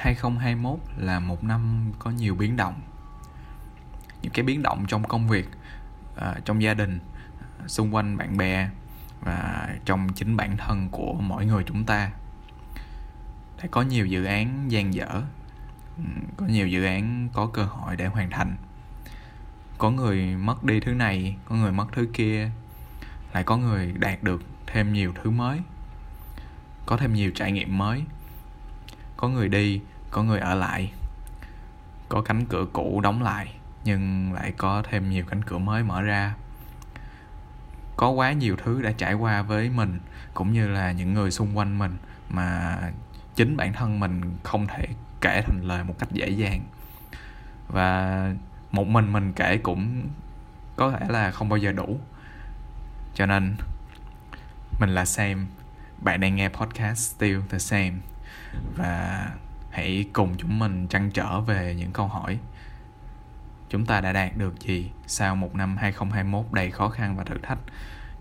2021 là một năm có nhiều biến động. Những cái biến động trong công việc à, trong gia đình, xung quanh bạn bè và trong chính bản thân của mỗi người chúng ta. Đã có nhiều dự án dang dở ừ, có nhiều dự án có cơ hội để hoàn thành. Có người mất đi thứ này, có người mất thứ kia, lại có người đạt được thêm nhiều thứ mới, có thêm nhiều trải nghiệm mới có người đi, có người ở lại. Có cánh cửa cũ đóng lại, nhưng lại có thêm nhiều cánh cửa mới mở ra. Có quá nhiều thứ đã trải qua với mình, cũng như là những người xung quanh mình, mà chính bản thân mình không thể kể thành lời một cách dễ dàng. Và một mình mình kể cũng có thể là không bao giờ đủ. Cho nên, mình là Sam. Bạn đang nghe podcast Still the Same và hãy cùng chúng mình trăn trở về những câu hỏi. Chúng ta đã đạt được gì sau một năm 2021 đầy khó khăn và thử thách,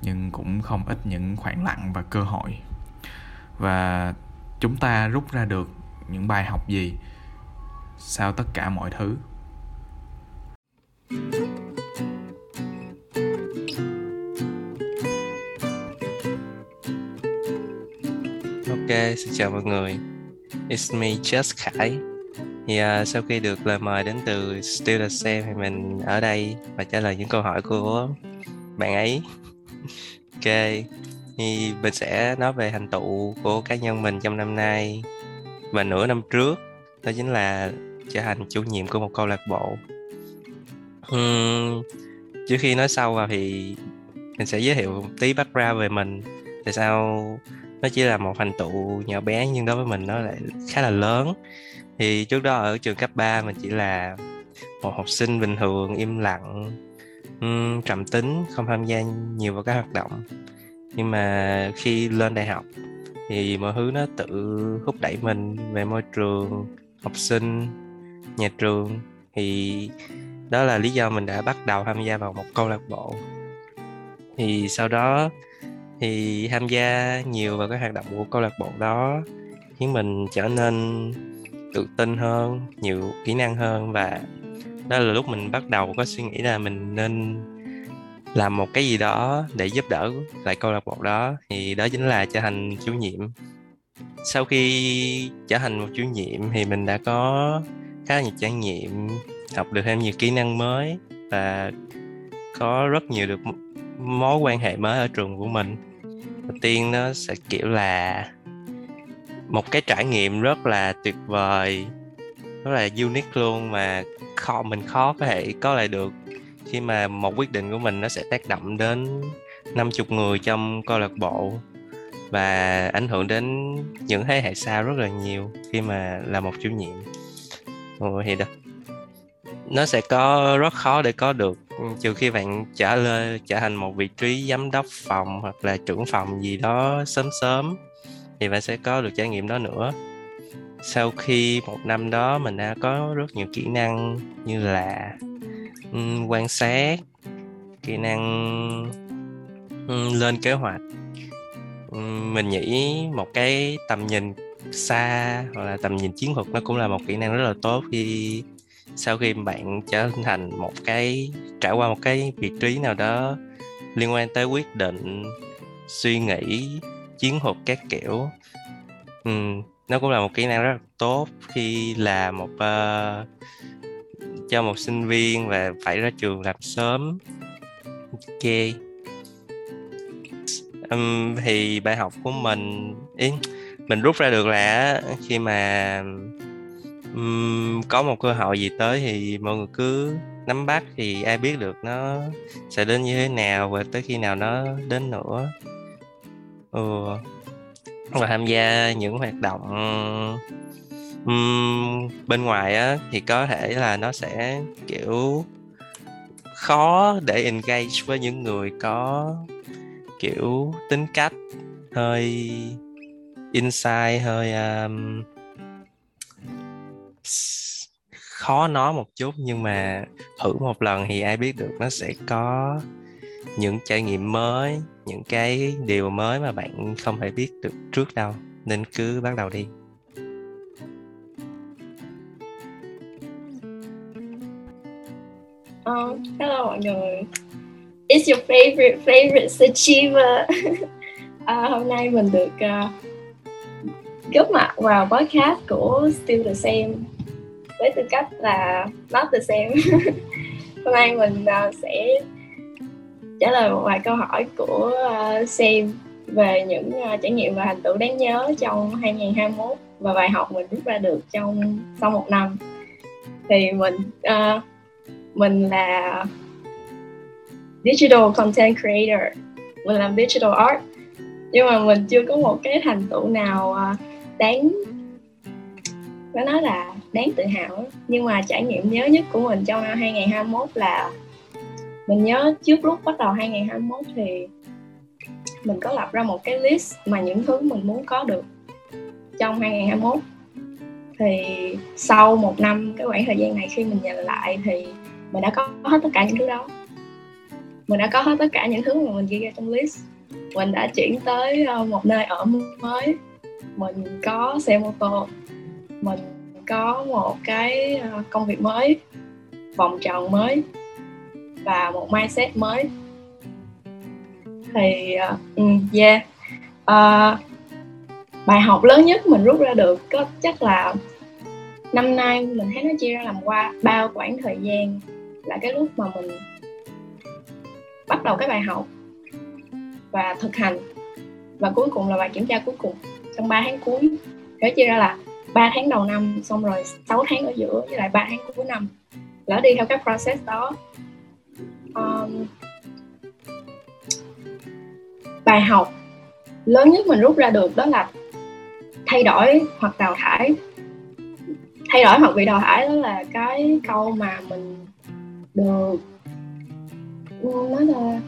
nhưng cũng không ít những khoảng lặng và cơ hội. Và chúng ta rút ra được những bài học gì sau tất cả mọi thứ? Ok, xin chào mọi người. It's me, Just Khải. Thì uh, sau khi được lời mời đến từ Still the Same thì mình ở đây và trả lời những câu hỏi của bạn ấy. ok, thì mình sẽ nói về thành tựu của cá nhân mình trong năm nay và nửa năm trước. Đó chính là trở thành chủ nhiệm của một câu lạc bộ. Uhm, trước khi nói sâu vào thì mình sẽ giới thiệu một tí background về mình. Tại sao nó chỉ là một thành tựu nhỏ bé nhưng đối với mình nó lại khá là lớn. Thì trước đó ở trường cấp 3 mình chỉ là một học sinh bình thường im lặng um, trầm tính không tham gia nhiều vào các hoạt động. Nhưng mà khi lên đại học thì mọi thứ nó tự hút đẩy mình về môi trường học sinh nhà trường. Thì đó là lý do mình đã bắt đầu tham gia vào một câu lạc bộ. Thì sau đó thì tham gia nhiều vào các hoạt động của câu lạc bộ đó khiến mình trở nên tự tin hơn, nhiều kỹ năng hơn và đó là lúc mình bắt đầu có suy nghĩ là mình nên làm một cái gì đó để giúp đỡ lại câu lạc bộ đó. Thì đó chính là trở thành chủ nhiệm. Sau khi trở thành một chủ nhiệm thì mình đã có khá nhiều trải nghiệm, học được thêm nhiều kỹ năng mới và có rất nhiều được mối quan hệ mới ở trường của mình đầu tiên nó sẽ kiểu là một cái trải nghiệm rất là tuyệt vời rất là unique luôn mà khó mình khó có thể có lại được. Khi mà một quyết định của mình nó sẽ tác động đến 50 người trong câu lạc bộ và ảnh hưởng đến những thế hệ sau rất là nhiều khi mà là một chủ nhiệm. Ừ, thì đó. Nó sẽ có rất khó để có được trừ khi bạn trở lên trở thành một vị trí giám đốc phòng hoặc là trưởng phòng gì đó sớm sớm thì bạn sẽ có được trải nghiệm đó nữa. Sau khi một năm đó mình đã có rất nhiều kỹ năng như là um, quan sát kỹ năng um, lên kế hoạch. Um, mình nghĩ một cái tầm nhìn xa hoặc là tầm nhìn chiến thuật nó cũng là một kỹ năng rất là tốt khi sau khi bạn trở thành một cái trải qua một cái vị trí nào đó liên quan tới quyết định suy nghĩ chiến thuật các kiểu ừ, nó cũng là một kỹ năng rất là tốt khi là một uh, cho một sinh viên và phải ra trường làm sớm. Ok. Um, thì bài học của mình ý, mình rút ra được là khi mà um, có một cơ hội gì tới thì mọi người cứ nắm bắt thì ai biết được nó sẽ đến như thế nào và tới khi nào nó đến nữa ừ. và tham gia những hoạt động um, bên ngoài á thì có thể là nó sẽ kiểu khó để engage với những người có kiểu tính cách hơi insight hơi um, khó nói một chút nhưng mà thử một lần thì ai biết được nó sẽ có những trải nghiệm mới những cái điều mới mà bạn không thể biết được trước đâu. Nên cứ bắt đầu đi. Oh, hello mọi người. It's your favorite favorite achiever. À, Hôm nay mình được uh, góp mặt vào podcast của Still The Same với tư cách là not the same. hôm nay mình uh, sẽ trả lời một vài câu hỏi của ờ, uh, Sam về những uh, trải nghiệm và thành tựu đáng nhớ trong 2021 và bài học mình rút ra được trong sau một năm thì mình uh, mình là digital content creator mình làm digital art nhưng mà mình chưa có một cái thành tựu nào uh, đáng phải nói là đáng tự hào nhưng mà trải nghiệm nhớ nhất của mình trong năm 2021 là mình nhớ trước lúc bắt đầu 2021 thì mình có lập ra một cái list mà những thứ mình muốn có được trong 2021 thì sau một năm, cái khoảng thời gian này khi mình nhìn lại thì mình đã có hết tất cả những thứ đó. Mình đã có hết tất cả những thứ mà mình ghi ra trong list. Mình đã chuyển tới ờ, một nơi ở mới. Mình có xe mô tô. Mình có một cái ờ, công việc mới vòng tròn mới và một mindset mới. Thì uh, yeah. Uh, bài học lớn nhất mình rút ra được có chắc là năm nay mình thấy nó chia ra làm qua bao khoảng thời gian là cái lúc mà mình bắt đầu cái bài học và thực hành. Và cuối cùng là bài kiểm tra cuối cùng. Trong 3 tháng cuối nó chia ra là 3 tháng đầu năm xong rồi 6 tháng ở giữa với lại 3 tháng cuối năm. Lỡ đi theo các process đó. Um, bài học lớn nhất mình rút ra được đó là thay đổi hoặc đào thải. Thay đổi hoặc bị đào thải đó là cái câu mà mình được nó là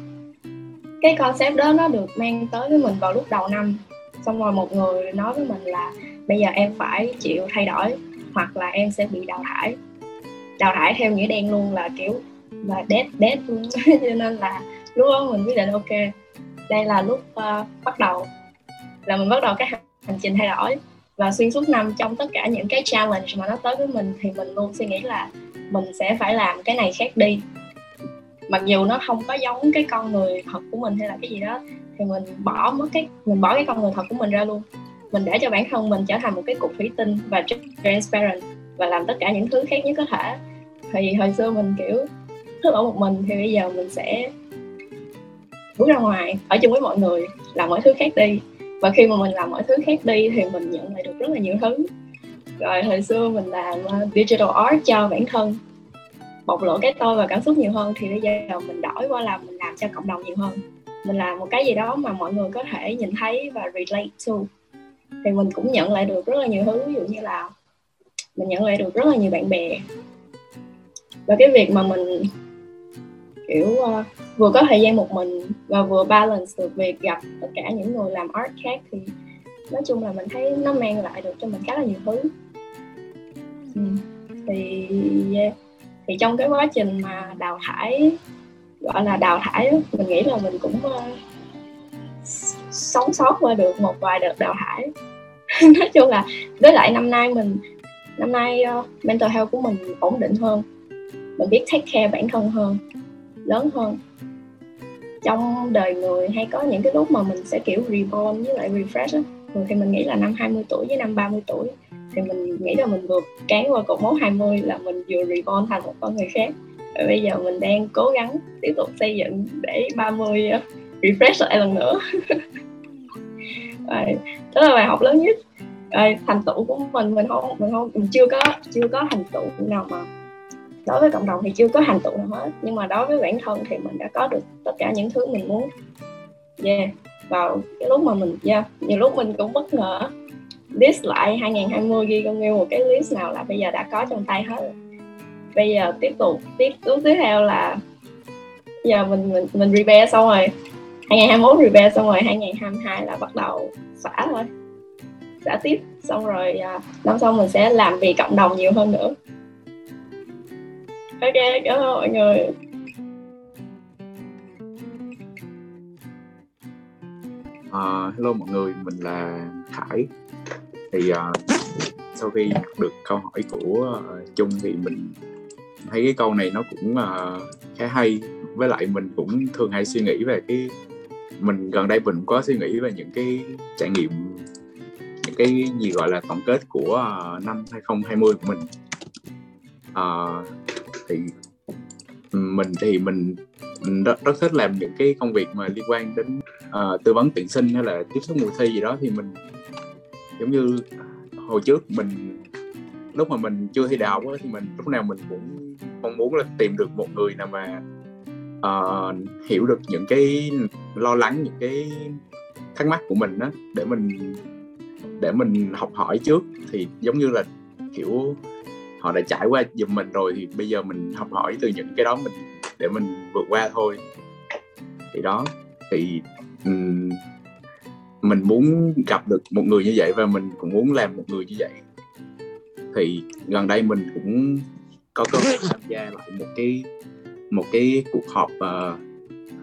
cái concept đó nó được mang tới với mình vào lúc đầu năm. Xong rồi một người nói với mình là bây giờ em phải chịu thay đổi hoặc là em sẽ bị đào thải. Đào thải theo nghĩa đen luôn là kiểu là dead dead luôn. Cho nên là lúc đó mình quyết định ok đây là lúc uh, bắt đầu. Là mình bắt đầu cái hành trình thay đổi. Và xuyên suốt năm trong tất cả những cái challenge mà nó tới với mình thì mình luôn suy nghĩ là mình sẽ phải làm cái này khác đi. Mặc dù nó không có giống cái con người thật của mình hay là cái gì đó thì mình bỏ mất cái mình bỏ cái con người thật của mình ra luôn mình để cho bản thân mình trở thành một cái cục thủy tinh và transparent và làm tất cả những thứ khác nhất có thể. Thì hồi xưa mình, kiểu, cứ ở một mình thì bây giờ mình sẽ bước ra ngoài, ở chung với mọi người, làm mọi thứ khác đi. Và khi mà mình làm mọi thứ khác đi thì mình nhận lại được rất là nhiều thứ. Rồi hồi xưa mình làm ờ, digital art cho bản thân, bộc lộ cái tôi và cảm xúc nhiều hơn thì bây giờ mình đổi qua là mình làm cho cộng đồng nhiều hơn. Mình làm một cái gì đó mà mọi người có thể nhìn thấy và relate to thì mình cũng nhận lại được rất là nhiều thứ ví dụ như là mình nhận lại được rất là nhiều bạn bè và cái việc mà mình kiểu uh, vừa có thời gian một mình và vừa balance được việc gặp tất cả những người làm art khác thì nói chung là mình thấy nó mang lại được cho mình khá là nhiều thứ ừ. thì yeah. thì trong cái quá trình mà đào thải gọi là đào thải mình nghĩ là mình cũng uh, sống sót qua được một vài đợt đào thải. Nói chung là với lại năm nay mình năm nay uh, mental health của mình ổn định hơn. Mình biết take care bản thân hơn lớn hơn. Trong đời người hay có những cái lúc mà mình sẽ kiểu reborn với lại refresh á thường thì mình nghĩ là năm 20 tuổi với năm 30 tuổi thì mình nghĩ là mình vượt cán qua cột mốc 20 là mình vừa reborn thành một con người khác. Và bây giờ mình đang cố gắng tiếp tục xây dựng để 30 uh, ờ, refresh lại lần nữa. rồi, đó là bài học lớn nhất. Rồi, thành tựu của mình mình không mình không mình chưa có chưa có thành tựu nào mà đối với cộng đồng thì chưa có thành tựu nào hết. Nhưng mà đối với bản thân thì mình đã có được tất cả những thứ mình muốn. Yeah vào cái lúc mà mình yeah nhiều lúc mình cũng bất ngờ. List lại 2020 ghi con yêu một cái list nào là bây giờ đã có trong tay hết. Bây giờ tiếp tục tiếp bước tiếp theo là giờ mình mình mình repair xong rồi. 2021 repair xong rồi 2022 là bắt đầu xả thôi. Xả tiếp. Xong rồi à, năm sau mình sẽ làm vì cộng đồng nhiều hơn nữa. Ok cảm ơn mọi người. Uh, hello mọi người, mình là Khải. Thì uh, sau khi nhận được câu hỏi của uh, Trung thì mình thấy cái câu này nó cũng uh, khá hay. Với lại mình cũng thường hay suy nghĩ về cái mình gần đây mình cũng có suy nghĩ về những cái trải nghiệm những cái gì gọi là tổng kết của à, năm 2020 của mình. À, thì mình thì mình, mình rất, rất thích làm những cái công việc mà liên quan đến uh, tư vấn tuyển sinh hay là tiếp xúc mùa thi gì đó. Thì mình giống như hồi trước mình lúc mà mình chưa thi đại học thì mình lúc nào mình cũng mong muốn là tìm được một người nào mà uh, hiểu được những cái lo lắng những cái thắc mắc của mình đó để mình để mình học hỏi trước. Thì giống như là kiểu họ đã trải qua giùm mình rồi thì bây giờ mình học hỏi từ những cái đó mình để mình vượt qua thôi. Thì đó thì um, mình muốn gặp được một người như vậy và mình cũng muốn làm một người như vậy. Thì gần đây mình cũng có cơ hội tham gia lại một cái một cái cuộc họp uh,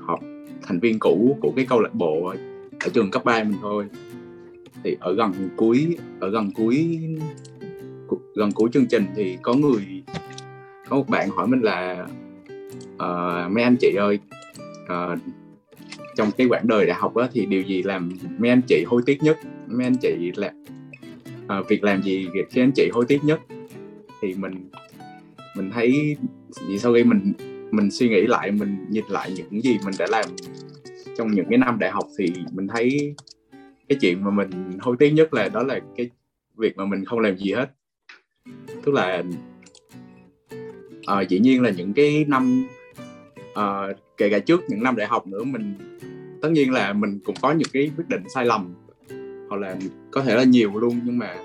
họp thành viên cũ của cái câu lạc bộ ở trường cấp 3 mình thôi. Thì ở gần cuối ở gần cuối gần cuối chương trình thì có người có một bạn hỏi mình là uh, mấy anh chị ơi uh, trong cái quãng đời đại học đó thì điều gì làm mấy anh chị hối tiếc nhất? Mấy anh chị là uh, việc làm gì khiến anh chị hối tiếc nhất? Thì mình mình thấy vì sau khi mình mình suy nghĩ lại mình nhìn lại những gì mình đã làm. Trong những cái năm đại học thì mình thấy cái chuyện mà mình hối tiếc nhất là đó là cái việc mà mình không làm gì hết. Tức là uh, dĩ nhiên là những cái năm uh, kể cả trước những năm đại học nữa mình tất nhiên là mình cũng có những cái quyết định sai lầm hoặc là có thể là nhiều luôn nhưng mà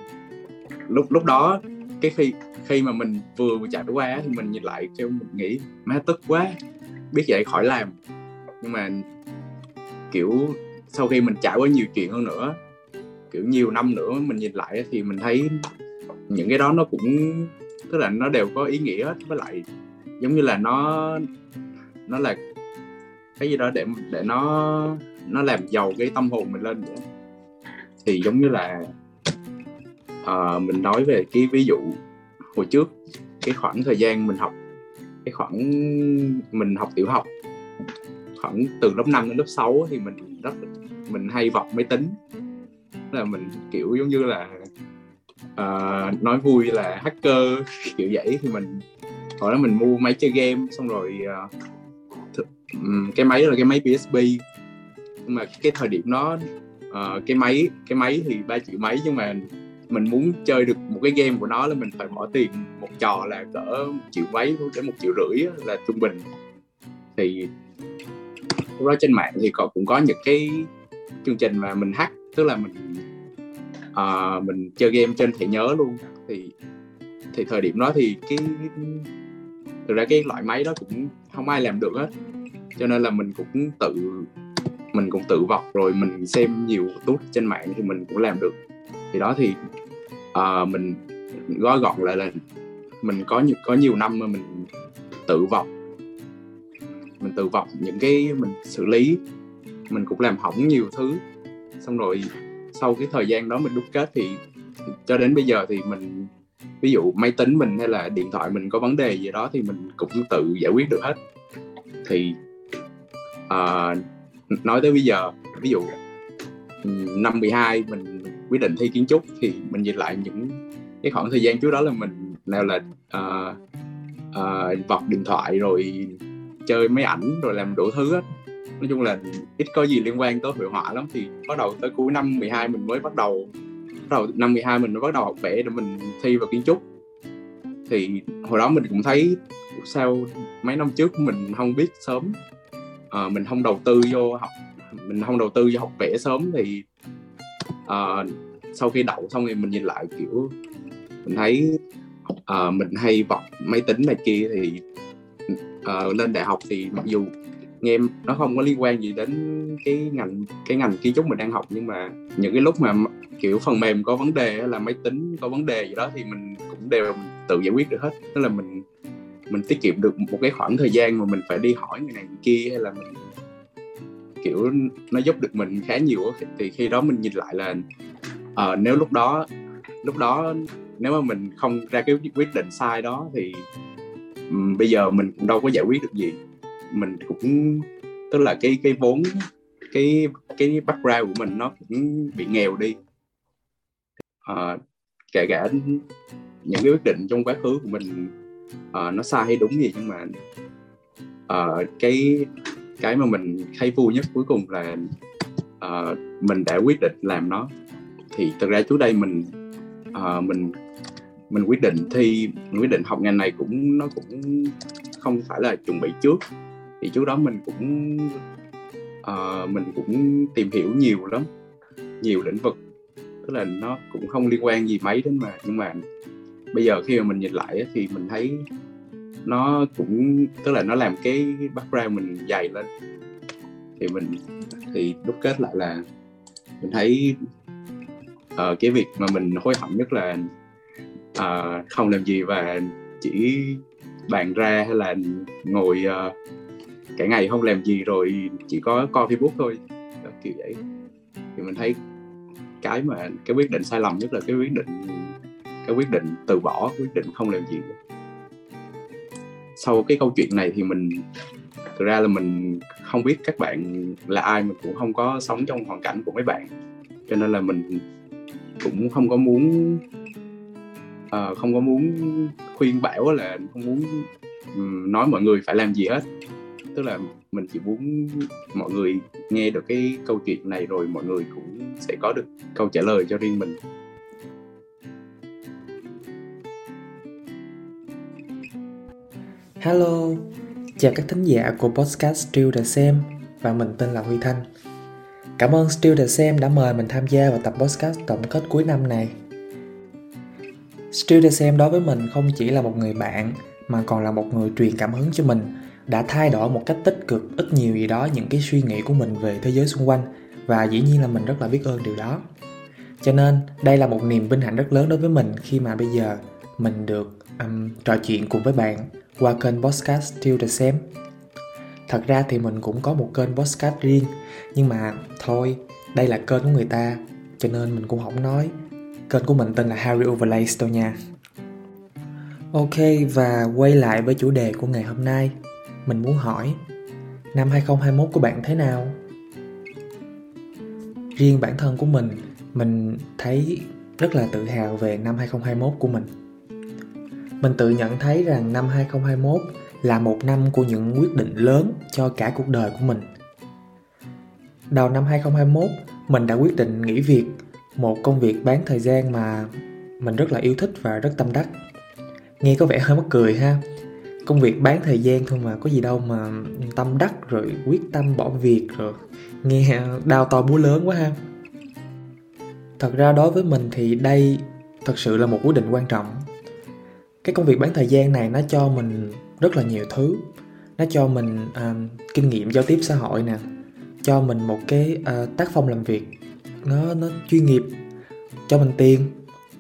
lúc lúc đó cái khi khi mà mình vừa trải qua thì mình nhìn lại kêu mình nghĩ má tức quá biết vậy khỏi làm. Nhưng mà kiểu sau khi mình trải qua nhiều chuyện hơn nữa kiểu nhiều năm nữa mình nhìn lại thì mình thấy những cái đó nó cũng tức là nó đều có ý nghĩa hết với lại giống như là nó nó là cái gì đó để để nó nó làm giàu cái tâm hồn mình lên vậy thì giống như là uh, mình nói về cái ví dụ hồi trước. Cái khoảng thời gian mình học cái khoảng mình học tiểu học khoảng từ lớp 5 đến lớp 6 thì mình rất mình hay vọc máy tính. Là mình kiểu giống như là uh, nói vui là hacker kiểu vậy thì mình hồi đó mình mua máy chơi game xong rồi uh, th- um, cái máy là cái máy PSP nhưng mà cái thời điểm đó uh, cái máy cái máy thì ba triệu mấy nhưng mà mình muốn chơi được một cái game của nó là mình phải bỏ tiền một trò là cỡ một triệu mấy đến một triệu rưỡi là trung bình. Thì lúc đó trên mạng thì còn cũng có những cái chương trình mà mình hack tức là mình uh, mình chơi game trên thẻ nhớ luôn. Thì thì thời điểm đó thì cái thực ra cái loại máy đó cũng không ai làm được hết cho nên là mình cũng tự mình cũng tự vọc rồi mình xem nhiều tút trên mạng thì mình cũng làm được. Thì đó thì uh, mình gói gọn lại là mình có nhiều có nhiều năm mà mình tự vọng, mình tự vọng những cái mình xử lý. Mình cũng làm hỏng nhiều thứ. Xong rồi sau cái thời gian đó mình đúc kết thì cho đến bây giờ thì mình ví dụ máy tính mình hay là điện thoại mình có vấn đề gì đó thì mình cũng tự giải quyết được hết. Thì uh, nói tới bây giờ ví dụ năm 12 mình quyết định thi kiến trúc thì mình nhìn lại những cái khoảng thời gian trước đó là mình nào là uh, uh, vọc điện thoại rồi chơi máy ảnh rồi làm đủ thứ hết. Nói chung là ít có gì liên quan tới hội họa lắm. Thì bắt đầu tới cuối năm 12 mình mới bắt đầu bắt đầu năm 12 mình mới bắt đầu học vẽ để mình thi vào kiến trúc. Thì hồi đó mình cũng thấy sao mấy năm trước mình không biết sớm à, mình không đầu tư vô học mình không đầu tư cho học vẽ sớm thì uh, sau khi đậu xong thì mình nhìn lại kiểu mình thấy uh, mình hay vọc máy tính này kia thì uh, lên đại học thì mặc dù nghe nó không có liên quan gì đến cái ngành cái ngành kiến trúc mình đang học nhưng mà những cái lúc mà kiểu phần mềm có vấn đề là máy tính có vấn đề gì đó thì mình cũng đều tự giải quyết được hết. Tức là mình mình tiết kiệm được một cái khoảng thời gian mà mình phải đi hỏi người này người kia hay là mình kiểu nó giúp được mình khá nhiều thì khi đó mình nhìn lại là uh, nếu lúc đó lúc đó nếu mà mình không ra cái quyết định sai đó thì um, bây giờ mình cũng đâu có giải quyết được gì. Mình cũng tức là cái cái vốn cái cái background của mình nó cũng bị nghèo đi. Uh, kể cả những cái quyết định trong quá khứ của mình uh, nó sai hay đúng gì nhưng mà uh, cái cái mà mình thấy vui nhất cuối cùng là uh, mình đã quyết định làm nó. Thì thực ra trước đây mình uh, mình mình quyết định thi mình quyết định học ngành này cũng nó cũng không phải là chuẩn bị trước. Thì trước đó mình cũng uh, mình cũng tìm hiểu nhiều lắm nhiều lĩnh vực. Tức là nó cũng không liên quan gì mấy đến mà nhưng mà bây giờ khi mà mình nhìn lại thì mình thấy nó cũng tức là nó làm cái background mình dày lên. Thì mình thì đúc kết lại là mình thấy uh, cái việc mà mình hối hận nhất là uh, không làm gì và chỉ bàn ra hay là ngồi uh, cả ngày không làm gì rồi chỉ có coi Facebook thôi kiểu vậy. Thì mình thấy cái mà cái quyết định sai lầm nhất là cái quyết định cái quyết định từ bỏ quyết định không làm gì sau cái câu chuyện này thì mình thực ra là mình không biết các bạn là ai mình cũng không có sống trong hoàn cảnh của mấy bạn. Cho nên là mình cũng không có muốn uh, không có muốn khuyên bảo là không muốn um, nói mọi người phải làm gì hết. Tức là mình chỉ muốn mọi người nghe được cái câu chuyện này rồi mọi người cũng sẽ có được câu trả lời cho riêng mình. Hello, chào các thính giả của podcast Still The Same và mình tên là Huy Thanh. Cảm ơn Still The Same đã mời mình tham gia vào tập podcast tổng kết cuối năm này. Still The Same đối với mình không chỉ là một người bạn mà còn là một người truyền cảm hứng cho mình đã thay đổi một cách tích cực ít nhiều gì đó những cái suy nghĩ của mình về thế giới xung quanh và dĩ nhiên là mình rất là biết ơn điều đó. Cho nên đây là một niềm vinh hạnh rất lớn đối với mình khi mà bây giờ mình được um, trò chuyện cùng với bạn qua kênh podcast Still The Same. Thật ra thì mình cũng có một kênh podcast riêng, nhưng mà thôi, đây là kênh của người ta, cho nên mình cũng không nói kênh của mình tên là Harry Overlays đâu nha Ok, và quay lại với chủ đề của ngày hôm nay Mình muốn hỏi, Năm 2021 của bạn thế nào? Riêng bản thân của mình Mình thấy rất là tự hào về năm 2021 của mình mình tự nhận thấy rằng năm 2021 là một năm của những quyết định lớn cho cả cuộc đời của mình. Đầu năm 2021, mình đã quyết định nghỉ việc, một công việc bán thời gian mà mình rất là yêu thích và rất tâm đắc. Nghe có vẻ hơi mắc cười ha. Công việc bán thời gian thôi mà có gì đâu mà tâm đắc rồi quyết tâm bỏ việc rồi nghe đau to búa lớn quá ha. Thật ra đối với mình thì đây thật sự là một quyết định quan trọng cái công việc bán thời gian này nó cho mình rất là nhiều thứ. Nó cho mình um, kinh nghiệm giao tiếp xã hội nè cho mình một cái uh, tác phong làm việc nó nó chuyên nghiệp cho mình tiền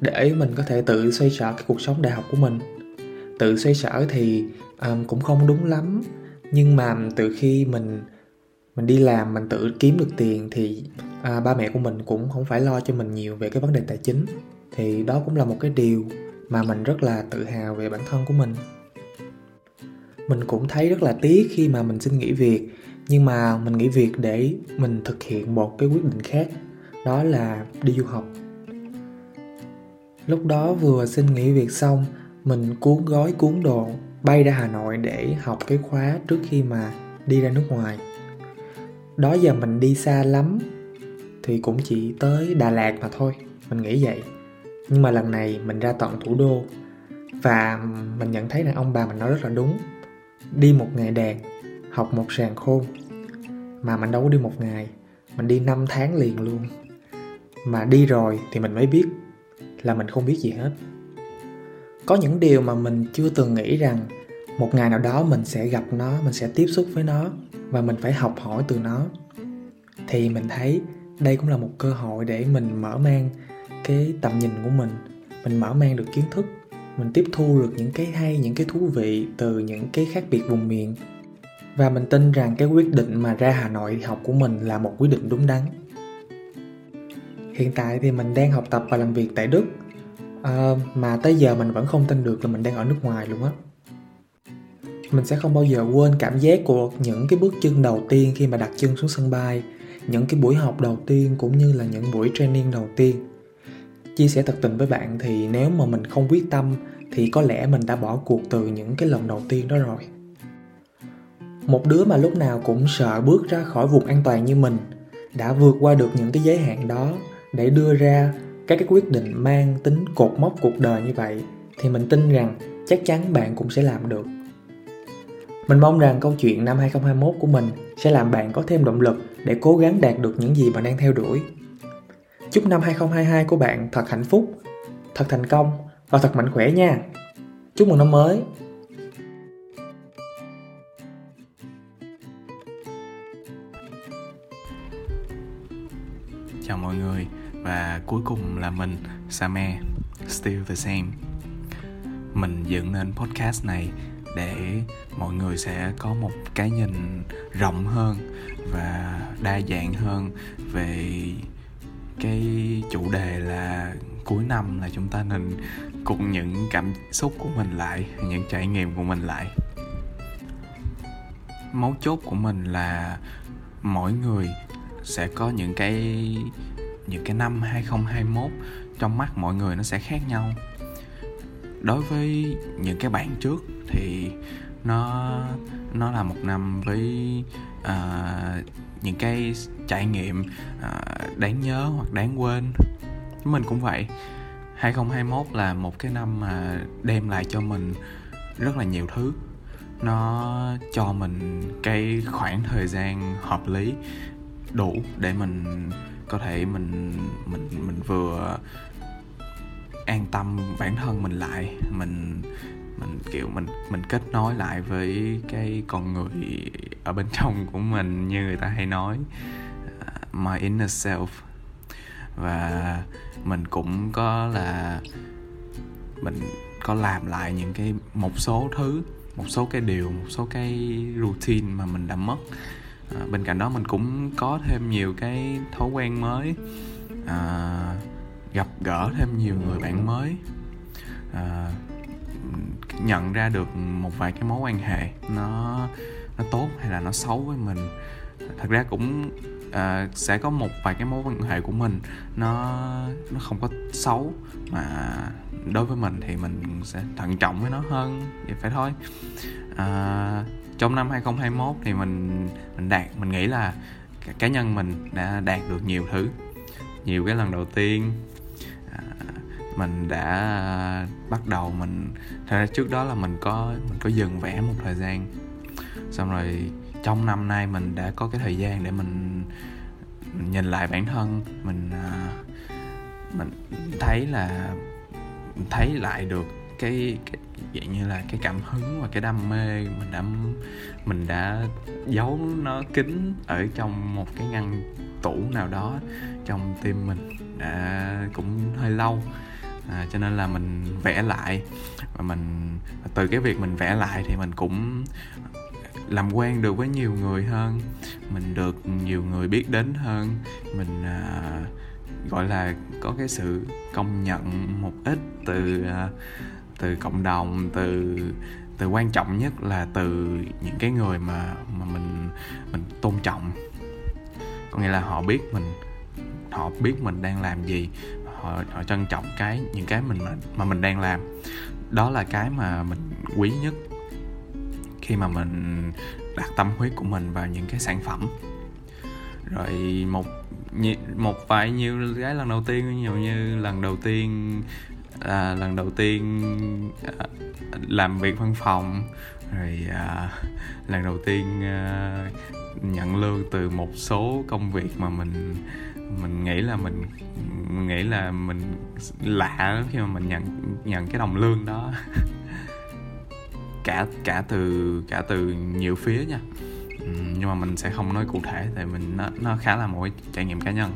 để mình có thể tự xoay sở cái cuộc sống đại học của mình. Tự xoay sở thì um, cũng không đúng lắm nhưng mà từ khi mình mình đi làm mình tự kiếm được tiền thì à, ba mẹ của mình cũng không phải lo cho mình nhiều về cái vấn đề tài chính. Thì đó cũng là một cái điều mà mình rất là tự hào về bản thân của mình. Mình cũng thấy rất là tiếc khi mà mình xin nghỉ việc, nhưng mà mình nghỉ việc để mình thực hiện một cái quyết định khác, đó là đi du học. Lúc đó vừa xin nghỉ việc xong, mình cuốn gói cuốn đồ bay ra hà nội để học cái khóa trước khi mà đi ra nước ngoài. Đó giờ mình đi xa lắm, thì cũng chỉ tới đà lạt mà thôi, mình nghĩ vậy nhưng mà lần này mình ra tận thủ đô. Và mình nhận thấy rằng ông bà mình nói rất là đúng. Đi một ngày đàn học một sàn khôn. Mà mình đâu có đi một ngày, mình đi 5 tháng liền luôn. Mà đi rồi thì mình mới biết là mình không biết gì hết. Có những điều mà mình chưa từng nghĩ rằng một ngày nào đó mình sẽ gặp nó, mình sẽ tiếp xúc với nó và mình phải học hỏi từ nó. Thì mình thấy đây cũng là một cơ hội để mình mở mang cái tầm nhìn của mình. Mình mở mang được kiến thức mình tiếp thu được những cái hay những cái thú vị từ những cái khác biệt vùng miền. Và mình tin rằng cái quyết định mà ra hà nội học của mình là một quyết định đúng đắn. Hiện tại thì mình đang học tập và làm việc tại đức. À, mà tới giờ mình vẫn không tin được là mình đang ở nước ngoài luôn á. Mình sẽ không bao giờ quên cảm giác của những cái bước chân đầu tiên khi mà đặt chân xuống sân bay những cái buổi học đầu tiên cũng như là những buổi training đầu tiên chia sẻ thật tình với bạn thì nếu mà mình không quyết tâm thì có lẽ mình đã bỏ cuộc từ những cái lần đầu tiên đó rồi một đứa mà lúc nào cũng sợ bước ra khỏi vùng an toàn như mình đã vượt qua được những cái giới hạn đó để đưa ra các cái quyết định mang tính cột mốc cuộc đời như vậy thì mình tin rằng chắc chắn bạn cũng sẽ làm được. Mình mong rằng câu chuyện năm 2021 của mình sẽ làm bạn có thêm động lực để cố gắng đạt được những gì bạn đang theo đuổi. Chúc năm 2022 của bạn thật hạnh phúc, thật thành công và thật mạnh khỏe nha. Chúc mừng năm mới. Chào mọi người và cuối cùng là mình Same Still the same Mình dựng nên podcast này để mọi người sẽ có một cái nhìn rộng hơn và đa dạng hơn về cái chủ đề là cuối năm là chúng ta nên cùng những cảm xúc của mình lại, những trải nghiệm của mình lại. Mấu chốt của mình là mỗi người sẽ có những cái những cái năm 2021 trong mắt mọi người nó sẽ khác nhau. Đối với những cái bạn trước thì nó nó là một năm với uh, những cái trải nghiệm uh, đáng nhớ hoặc đáng quên. Mình cũng vậy. 2021 là một cái năm mà đem lại cho mình rất là nhiều thứ. Nó cho mình cái khoảng thời gian hợp lý đủ để mình có thể mình mình mình vừa an tâm bản thân mình lại mình mình kiểu mình mình kết nối lại với cái con người ở bên trong của mình như người ta hay nói uh, my inner self. Và mình cũng có là mình có làm lại những cái một số thứ một số cái điều một số cái routine mà mình đã mất. À, bên cạnh đó mình cũng có thêm nhiều cái thói quen mới à, gặp gỡ thêm nhiều người bạn mới. À, nhận ra được một vài cái mối quan hệ nó nó tốt hay là nó xấu với mình. Thật ra cũng uh, sẽ có một vài cái mối quan hệ của mình nó nó không có xấu mà đối với mình thì mình sẽ thận trọng với nó hơn vậy phải thôi. Uh, trong năm 2021 thì mình mình đạt mình nghĩ là cá nhân mình đã đạt được nhiều thứ. Nhiều cái lần đầu tiên mình đã à, bắt đầu mình thật ra trước đó là mình có mình có dừng vẽ một thời gian. Xong rồi trong năm nay mình đã có cái thời gian để mình, nhìn lại bản thân mình à, mình thấy là thấy lại được cái, cái dạng như là cái cảm hứng và cái đam mê mình đã mình đã giấu nó kín ở trong một cái ngăn tủ nào đó trong tim mình. Đã cũng hơi lâu à, cho nên là mình vẽ lại. Và mình từ cái việc mình vẽ lại thì mình cũng làm quen được với nhiều người hơn. Mình được nhiều người biết đến hơn. Mình à, gọi là có cái sự công nhận một ít từ à, từ cộng đồng từ từ quan trọng nhất là từ những cái người mà mà mình mình tôn trọng. Có nghĩa là họ biết mình họ biết mình đang làm gì họ họ trân trọng cái những cái mình mà, mà mình đang làm. Đó là cái mà mình quý nhất khi mà mình đặt tâm huyết của mình vào những cái sản phẩm. Rồi một một vài nhiều cái lần đầu tiên nhiều như lần đầu tiên à, lần đầu tiên à, làm việc văn phòng rồi à, lần đầu tiên à, nhận lương từ một số công việc mà mình mình nghĩ là mình, mình nghĩ là mình lạ khi mà mình nhận nhận cái đồng lương đó. Cả cả từ cả từ nhiều phía nha. Nhưng mà mình sẽ không nói cụ thể tại mình nó, nó khá là một trải nghiệm cá nhân.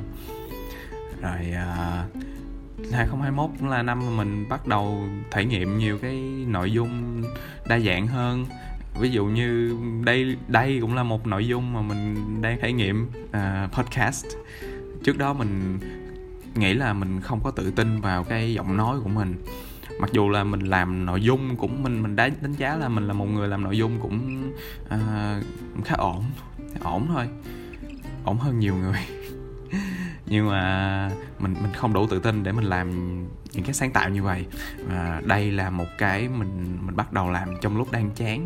Rồi à, uh, 2021 cũng là năm mà mình bắt đầu trải nghiệm nhiều cái nội dung đa dạng hơn. Ví dụ như đây đây cũng là một nội dung mà mình đang trải nghiệm uh, podcast trước đó mình nghĩ là mình không có tự tin vào cái giọng nói của mình. Mặc dù là mình làm nội dung cũng mình mình đánh đánh giá là mình là một người làm nội dung cũng uh, khá ổn ổn thôi ổn hơn nhiều người. Nhưng mà mình mình không đủ tự tin để mình làm những cái sáng tạo như vậy. Và đây là một cái mình mình bắt đầu làm trong lúc đang chán.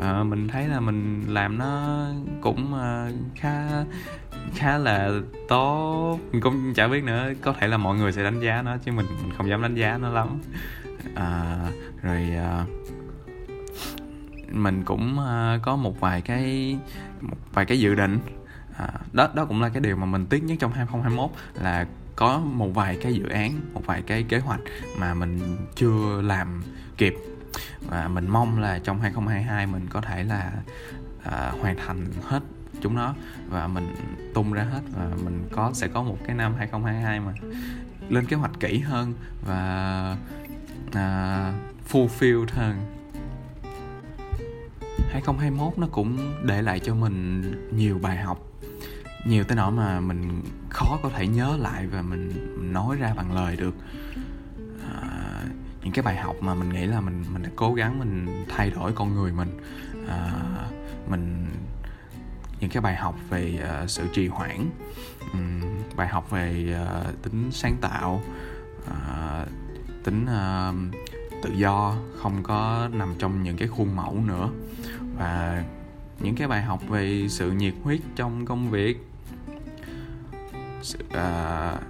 À, mình thấy là mình làm nó cũng uh, khá khá là tốt. Mình cũng chả biết nữa có thể là mọi người sẽ đánh giá nó chứ mình mình không dám đánh giá nó lắm. À, rồi à, mình cũng à, có một vài cái một vài cái dự định. À, đó đó cũng là cái điều mà mình tiếc nhất trong 2021 là có một vài cái dự án một vài cái kế hoạch mà mình chưa làm kịp. Và mình mong là trong 2022 mình có thể là à, hoàn thành hết chúng nó và mình tung ra hết và mình có sẽ có một cái năm 2022 mà lên kế hoạch kỹ hơn và uh, fulfilled hơn. 2021 nó cũng để lại cho mình nhiều bài học nhiều tới nỗi mà mình khó có thể nhớ lại và mình, mình nói ra bằng lời được. À, những cái bài học mà mình nghĩ là mình mình đã cố gắng mình thay đổi con người mình. À, mình những cái bài học về uh, sự trì hoãn um, bài học về uh, tính sáng tạo uh, tính uh, tự do không có nằm trong những cái khuôn mẫu nữa. Và những cái bài học về sự nhiệt huyết trong công việc sự, uh,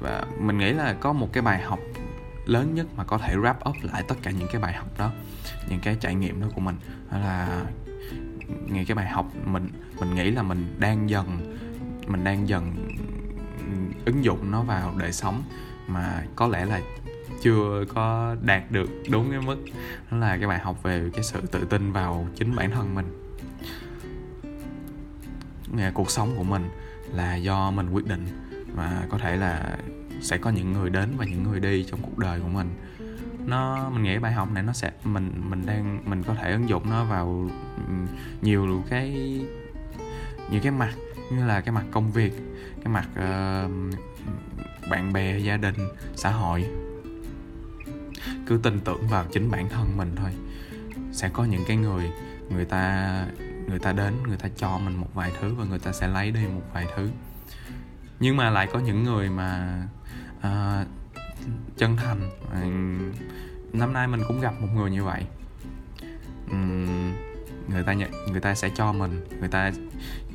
và mình nghĩ là có một cái bài học lớn nhất mà có thể wrap up lại tất cả những cái bài học đó những cái trải nghiệm đó của mình đó là nghe cái bài học mình mình nghĩ là mình đang dần, mình đang dần ứng dụng nó vào đời sống mà có lẽ là chưa có đạt được đúng cái mức. Đó là cái bài học về cái sự tự tin vào chính bản thân mình. Nghe cuộc sống của mình là do mình quyết định và có thể là sẽ có những người đến và những người đi trong cuộc đời của mình nó mình nghĩ bài học này nó sẽ mình mình đang mình có thể ứng dụng nó vào nhiều cái nhiều cái mặt như là cái mặt công việc cái mặt uh, bạn bè gia đình xã hội. Cứ tin tưởng vào chính bản thân mình thôi. Sẽ có những cái người người ta người ta đến người ta cho mình một vài thứ và người ta sẽ lấy đi một vài thứ. Nhưng mà lại có những người mà uh, chân thành. Năm nay mình cũng gặp một người như vậy. Um, người ta nhận người ta sẽ cho mình người ta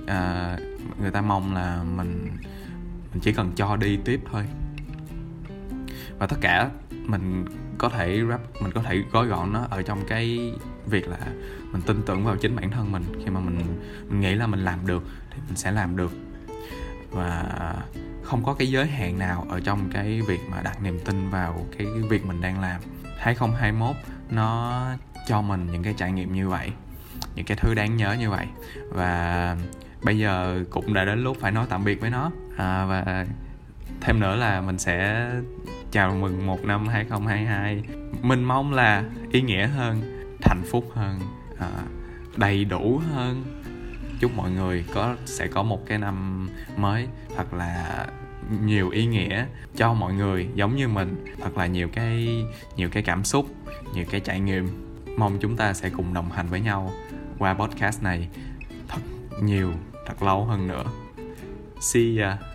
uh, người ta mong là mình mình chỉ cần cho đi tiếp thôi. Và tất cả mình có thể rap mình có thể gói gọn nó ở trong cái việc là mình tin tưởng vào chính bản thân mình. Khi mà mình mình nghĩ là mình làm được thì mình sẽ làm được. Và không có cái giới hạn nào ở trong cái việc mà đặt niềm tin vào cái việc mình đang làm. 2021 nó cho mình những cái trải nghiệm như vậy những cái thứ đáng nhớ như vậy. Và bây giờ cũng đã đến lúc phải nói tạm biệt với nó. À, và thêm nữa là mình sẽ chào mừng một năm 2022 mình mong là ý nghĩa hơn hạnh phúc hơn à, đầy đủ hơn chúc mọi người có, sẽ có một cái năm mới thật là nhiều ý nghĩa cho mọi người giống như mình, thật là nhiều cái nhiều cái cảm xúc, nhiều cái trải nghiệm. Mong chúng ta sẽ cùng đồng hành với nhau qua podcast này thật nhiều, thật lâu hơn nữa. See ya.